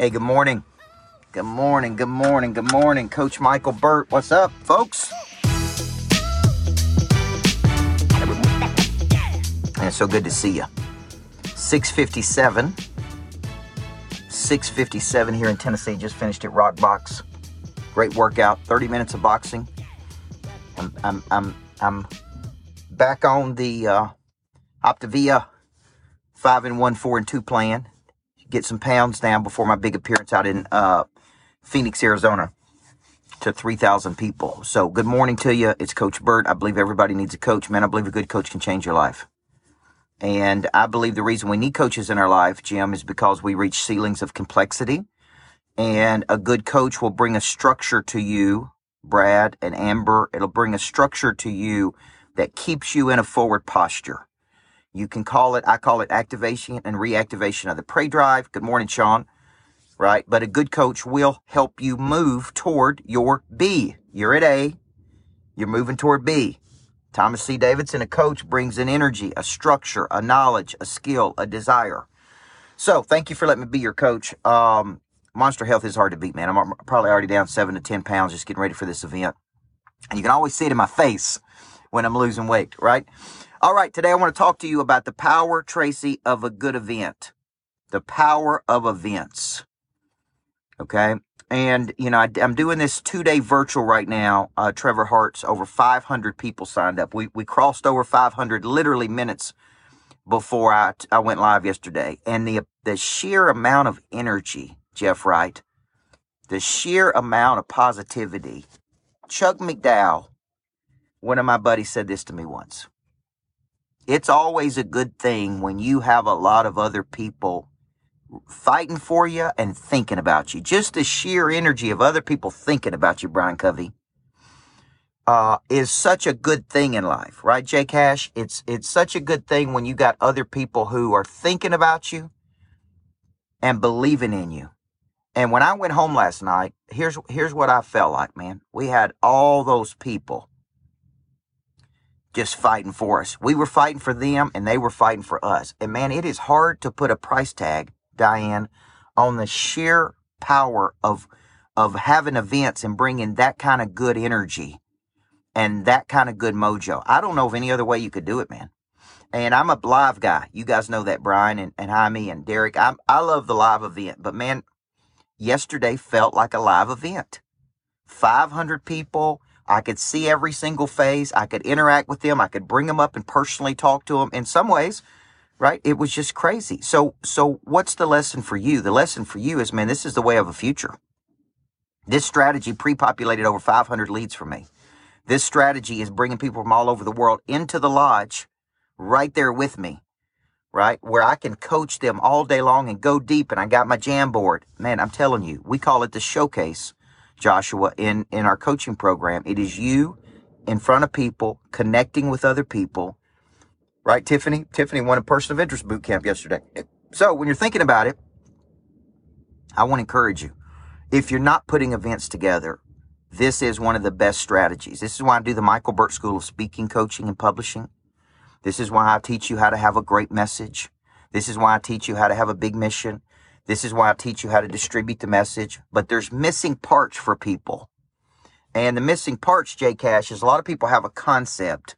Hey, good morning. Good morning. Good morning. Good morning. Coach Michael Burt. What's up, folks? And it's so good to see you. 657. 657 here in Tennessee. Just finished at Rock Box. Great workout. 30 minutes of boxing. I'm I'm I'm, I'm back on the uh, Optavia five and one, four and two plan. Get some pounds down before my big appearance out in uh, Phoenix, Arizona, to three thousand people. So good morning to you. It's Coach Burt. I believe everybody needs a coach, man. I believe a good coach can change your life. And I believe the reason we need coaches in our life, Jim, is because we reach ceilings of complexity. And a good coach will bring a structure to you, Brad and Amber. It'll bring a structure to you that keeps you in a forward posture. You can call it, I call it activation and reactivation of the prey drive. Good morning, Sean. Right. But a good coach will help you move toward your B. You're at A. You're moving toward B. Thomas C. Davidson, a coach, brings an energy, a structure, a knowledge, a skill, a desire. So thank you for letting me be your coach. Um, Monster Health is hard to beat, man. I'm probably already down seven to 10 pounds just getting ready for this event. And you can always see it in my face when I'm losing weight, right? All right, today I want to talk to you about the power, Tracy, of a good event. The power of events. Okay. And, you know, I, am doing this two day virtual right now. Uh, Trevor Hart's over 500 people signed up. We, we crossed over 500 literally minutes before I, I went live yesterday. And the, the sheer amount of energy, Jeff Wright, the sheer amount of positivity. Chuck McDowell, one of my buddies said this to me once. It's always a good thing when you have a lot of other people fighting for you and thinking about you. Just the sheer energy of other people thinking about you, Brian Covey, uh, is such a good thing in life, right, Jay Cash? It's it's such a good thing when you got other people who are thinking about you and believing in you. And when I went home last night, here's here's what I felt like, man. We had all those people just fighting for us. We were fighting for them and they were fighting for us. And man, it is hard to put a price tag Diane, on the sheer power of of having events and bringing that kind of good energy and that kind of good mojo. I don't know of any other way you could do it, man. And I'm a live guy. You guys know that, Brian and, and Jaime and Derek. i I love the live event. But man, yesterday felt like a live event. 500 people. I could see every single face. I could interact with them. I could bring them up and personally talk to them. In some ways, right? It was just crazy. So, so what's the lesson for you? The lesson for you is, man, this is the way of a future. This strategy pre-populated over 500 leads for me. This strategy is bringing people from all over the world into the lodge right there with me, right? Where I can coach them all day long and go deep. And I got my Jamboard. Man, I'm telling you, we call it the showcase, Joshua, in, in our coaching program. It is you in front of people, connecting with other people, right, Tiffany? Tiffany won a person of interest boot camp yesterday. So when you're thinking about it, I want to encourage you. If you're not putting events together, this is one of the best strategies. This is why I do the Michael Burt School of Speaking, Coaching, and Publishing. This is why I teach you how to have a great message. This is why I teach you how to have a big mission. This is why I teach you how to distribute the message. But there's missing parts for people. And the missing parts, Jay Cash, is a lot of people have a concept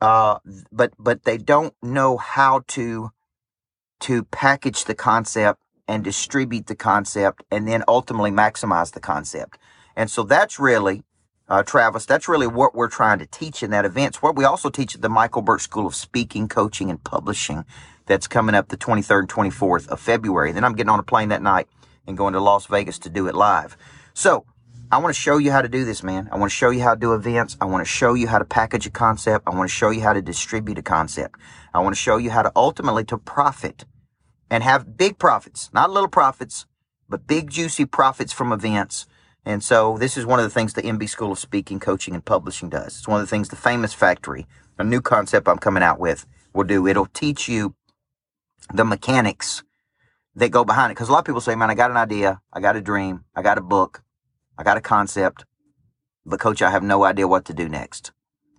uh, but but they don't know how to to package the concept and distribute the concept and then ultimately maximize the concept. And so that's really, uh, Travis, that's really what we're trying to teach in that event. It's what we also teach at the Michael Burt School of Speaking, Coaching, and Publishing that's coming up the 23rd and 24th of February. Then I'm getting on a plane that night and going to Las Vegas to do it live. So I want to show you how to do this, man. I want to show you how to do events. I want to show you how to package a concept. I want to show you how to distribute a concept. I want to show you how to ultimately to profit and have big profits, not little profits, but big juicy profits from events. And so this is one of the things the MB School of Speaking, Coaching, and Publishing does. It's one of the things the Famous Factory, a new concept I'm coming out with, will do. It'll teach you the mechanics that go behind it. Because a lot of people say, man, I got an idea, I got a dream, I got a book, I got a concept, but coach, I have no idea what to do next.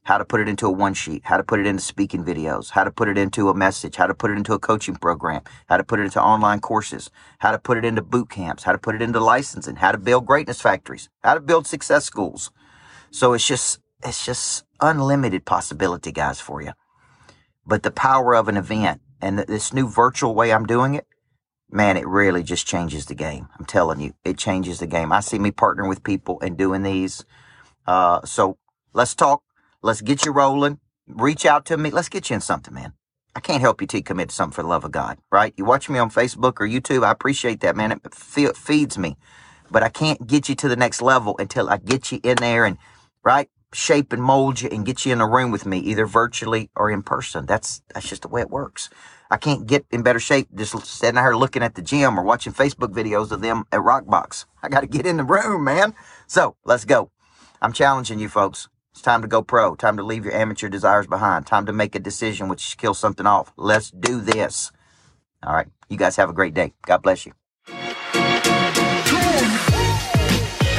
how to put it into a one sheet, how to put it into speaking videos, how to put it into a message, how to put it into a coaching program, how to put it into online courses, how to put it into boot camps, how to put it into licensing, how to build greatness factories, how to build success schools. So it's just, it's just unlimited possibility, guys, for you. But the power of an event and this new virtual way I'm doing it, man, it really just changes the game. I'm telling you, it changes the game. I see me partnering with people and doing these. Uh, so let's talk Let's get you rolling. Reach out to me. Let's get you in something, man. I can't help you to commit to something for the love of God, right? You watch me on Facebook or YouTube. I appreciate that, man. It feeds me. But I can't get you to the next level until I get you in there and, right, shape and mold you and get you in a room with me, either virtually or in person. That's, that's just the way it works. I can't get in better shape just sitting here looking at the gym or watching Facebook videos of them at Rockbox. I got to get in the room, man. So let's go. I'm challenging you folks. It's time to go pro. Time to leave your amateur desires behind. Time to make a decision which kills something off. Let's do this. All right. You guys have a great day. God bless you.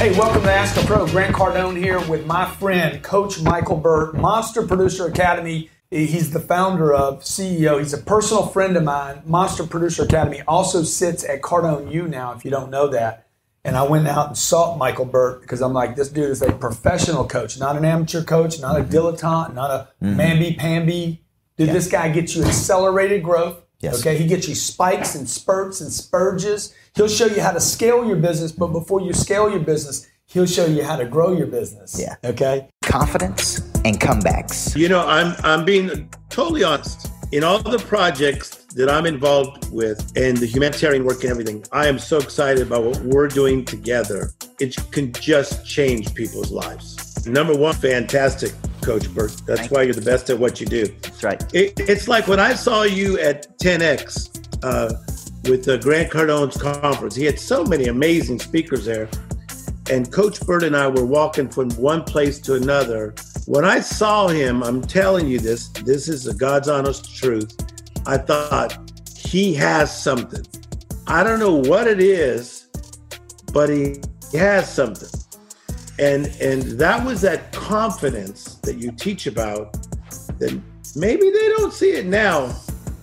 Hey, welcome to Ask a Pro. Grant Cardone here with my friend, Coach Michael Burt, Monster Producer Academy. He's the founder of CEO. He's a personal friend of mine. Monster Producer Academy also sits at Cardone U now, if you don't know that. And I went out and sought Michael Burt because I'm like, this dude is a professional coach, not an amateur coach, not a dilettante, not a mm-hmm. mamby pamby. Did this guy get you accelerated growth? Yes. Okay, he gets you spikes and spurts and spurges. He'll show you how to scale your business, but before you scale your business, he'll show you how to grow your business. Yeah. Okay. Confidence and comebacks. You know, I'm I'm being totally honest. In all the projects that I'm involved with and the humanitarian work and everything, I am so excited about what we're doing together. It can just change people's lives. Number one, fantastic, Coach Burt. That's Thank why you're the best at what you do. That's right. It, it's like when I saw you at 10X uh, with the Grant Cardone's conference. He had so many amazing speakers there. And Coach Burt and I were walking from one place to another. When I saw him, I'm telling you this, this is the God's honest truth. I thought he has something. I don't know what it is, but he has something. And and that was that confidence that you teach about that maybe they don't see it now,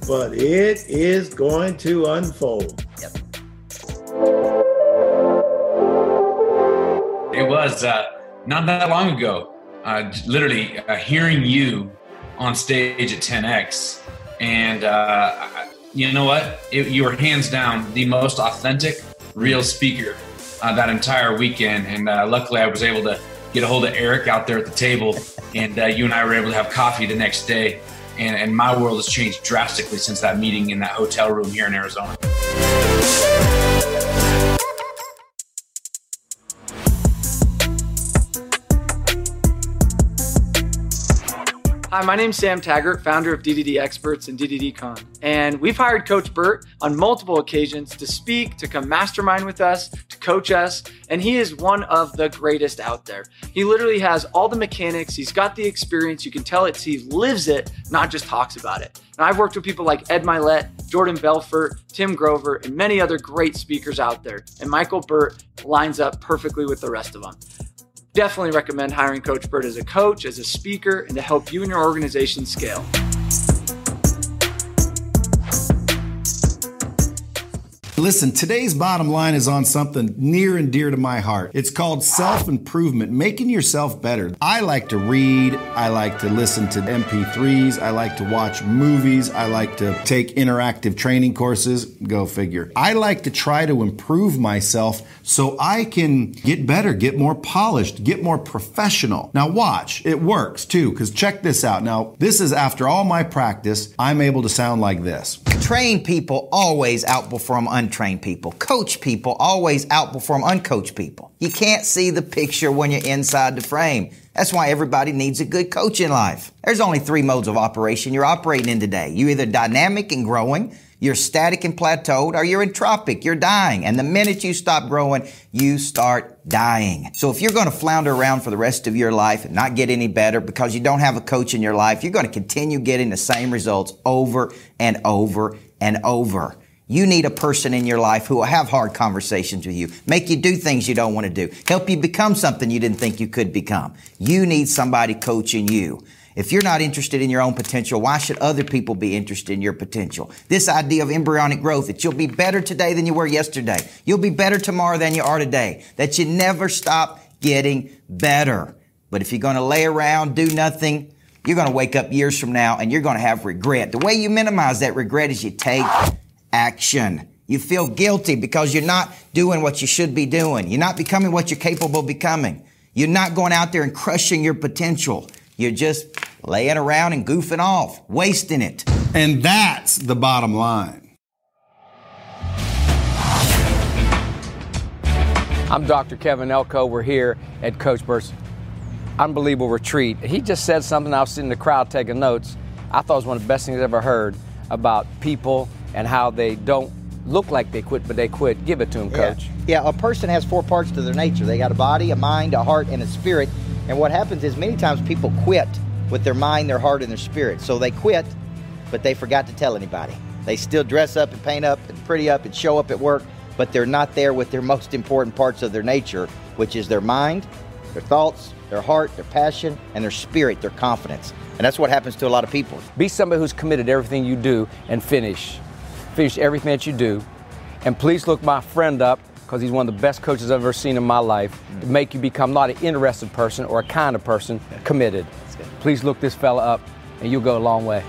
but it is going to unfold. Yep. It was uh, not that long ago. Uh, literally uh, hearing you on stage at 10x and uh, you know what? It, you were hands down the most authentic, real speaker uh, that entire weekend. And uh, luckily, I was able to get a hold of Eric out there at the table, and uh, you and I were able to have coffee the next day. And, and my world has changed drastically since that meeting in that hotel room here in Arizona. Hi, my name's Sam Taggart, founder of D2D Experts and D2DCon. And we've hired Coach Burt on multiple occasions to speak, to come mastermind with us, to coach us. And he is one of the greatest out there. He literally has all the mechanics, he's got the experience. You can tell it, he lives it, not just talks about it. And I've worked with people like Ed Mylett, Jordan Belfort, Tim Grover, and many other great speakers out there. And Michael Burt lines up perfectly with the rest of them definitely recommend hiring Coach Burt as a coach, as a speaker, and to help you and your organization scale. Listen, today's bottom line is on something near and dear to my heart. It's called self improvement, making yourself better. I like to read, I like to listen to MP3s, I like to watch movies, I like to take interactive training courses. Go figure. I like to try to improve myself so I can get better, get more polished, get more professional. Now, watch, it works too, because check this out. Now, this is after all my practice, I'm able to sound like this. Trained people always outperform untrained people. Coach people always outperform uncoached people. You can't see the picture when you're inside the frame. That's why everybody needs a good coach in life. There's only three modes of operation you're operating in today. You're either dynamic and growing, you're static and plateaued, or you're entropic, you're dying. And the minute you stop growing, you start dying. So if you're going to flounder around for the rest of your life and not get any better because you don't have a coach in your life, you're going to continue getting the same results over and over and over. You need a person in your life who will have hard conversations with you, make you do things you don't want to do, help you become something you didn't think you could become. You need somebody coaching you. If you're not interested in your own potential, why should other people be interested in your potential? This idea of embryonic growth, that you'll be better today than you were yesterday. You'll be better tomorrow than you are today. That you never stop getting better. But if you're going to lay around, do nothing, you're going to wake up years from now and you're going to have regret. The way you minimize that regret is you take action. You feel guilty because you're not doing what you should be doing. You're not becoming what you're capable of becoming. You're not going out there and crushing your potential. You're just laying around and goofing off, wasting it. And that's the bottom line. I'm Dr. Kevin Elko. We're here at Coach Burt's unbelievable retreat. He just said something. I was sitting in the crowd taking notes. I thought it was one of the best things I've ever heard about people and how they don't look like they quit, but they quit. Give it to them, coach. Yeah. yeah, a person has four parts to their nature. They got a body, a mind, a heart, and a spirit. And what happens is many times people quit with their mind, their heart, and their spirit. So they quit, but they forgot to tell anybody. They still dress up and paint up and pretty up and show up at work, but they're not there with their most important parts of their nature, which is their mind, their thoughts, their heart, their passion, and their spirit, their confidence. And that's what happens to a lot of people. Be somebody who's committed to everything you do and finish. Finish everything that you do. And please look my friend up because he's one of the best coaches I've ever seen in my life to mm. make you become not an interested person or a kind of person, committed. Please look this fella up and you'll go a long way.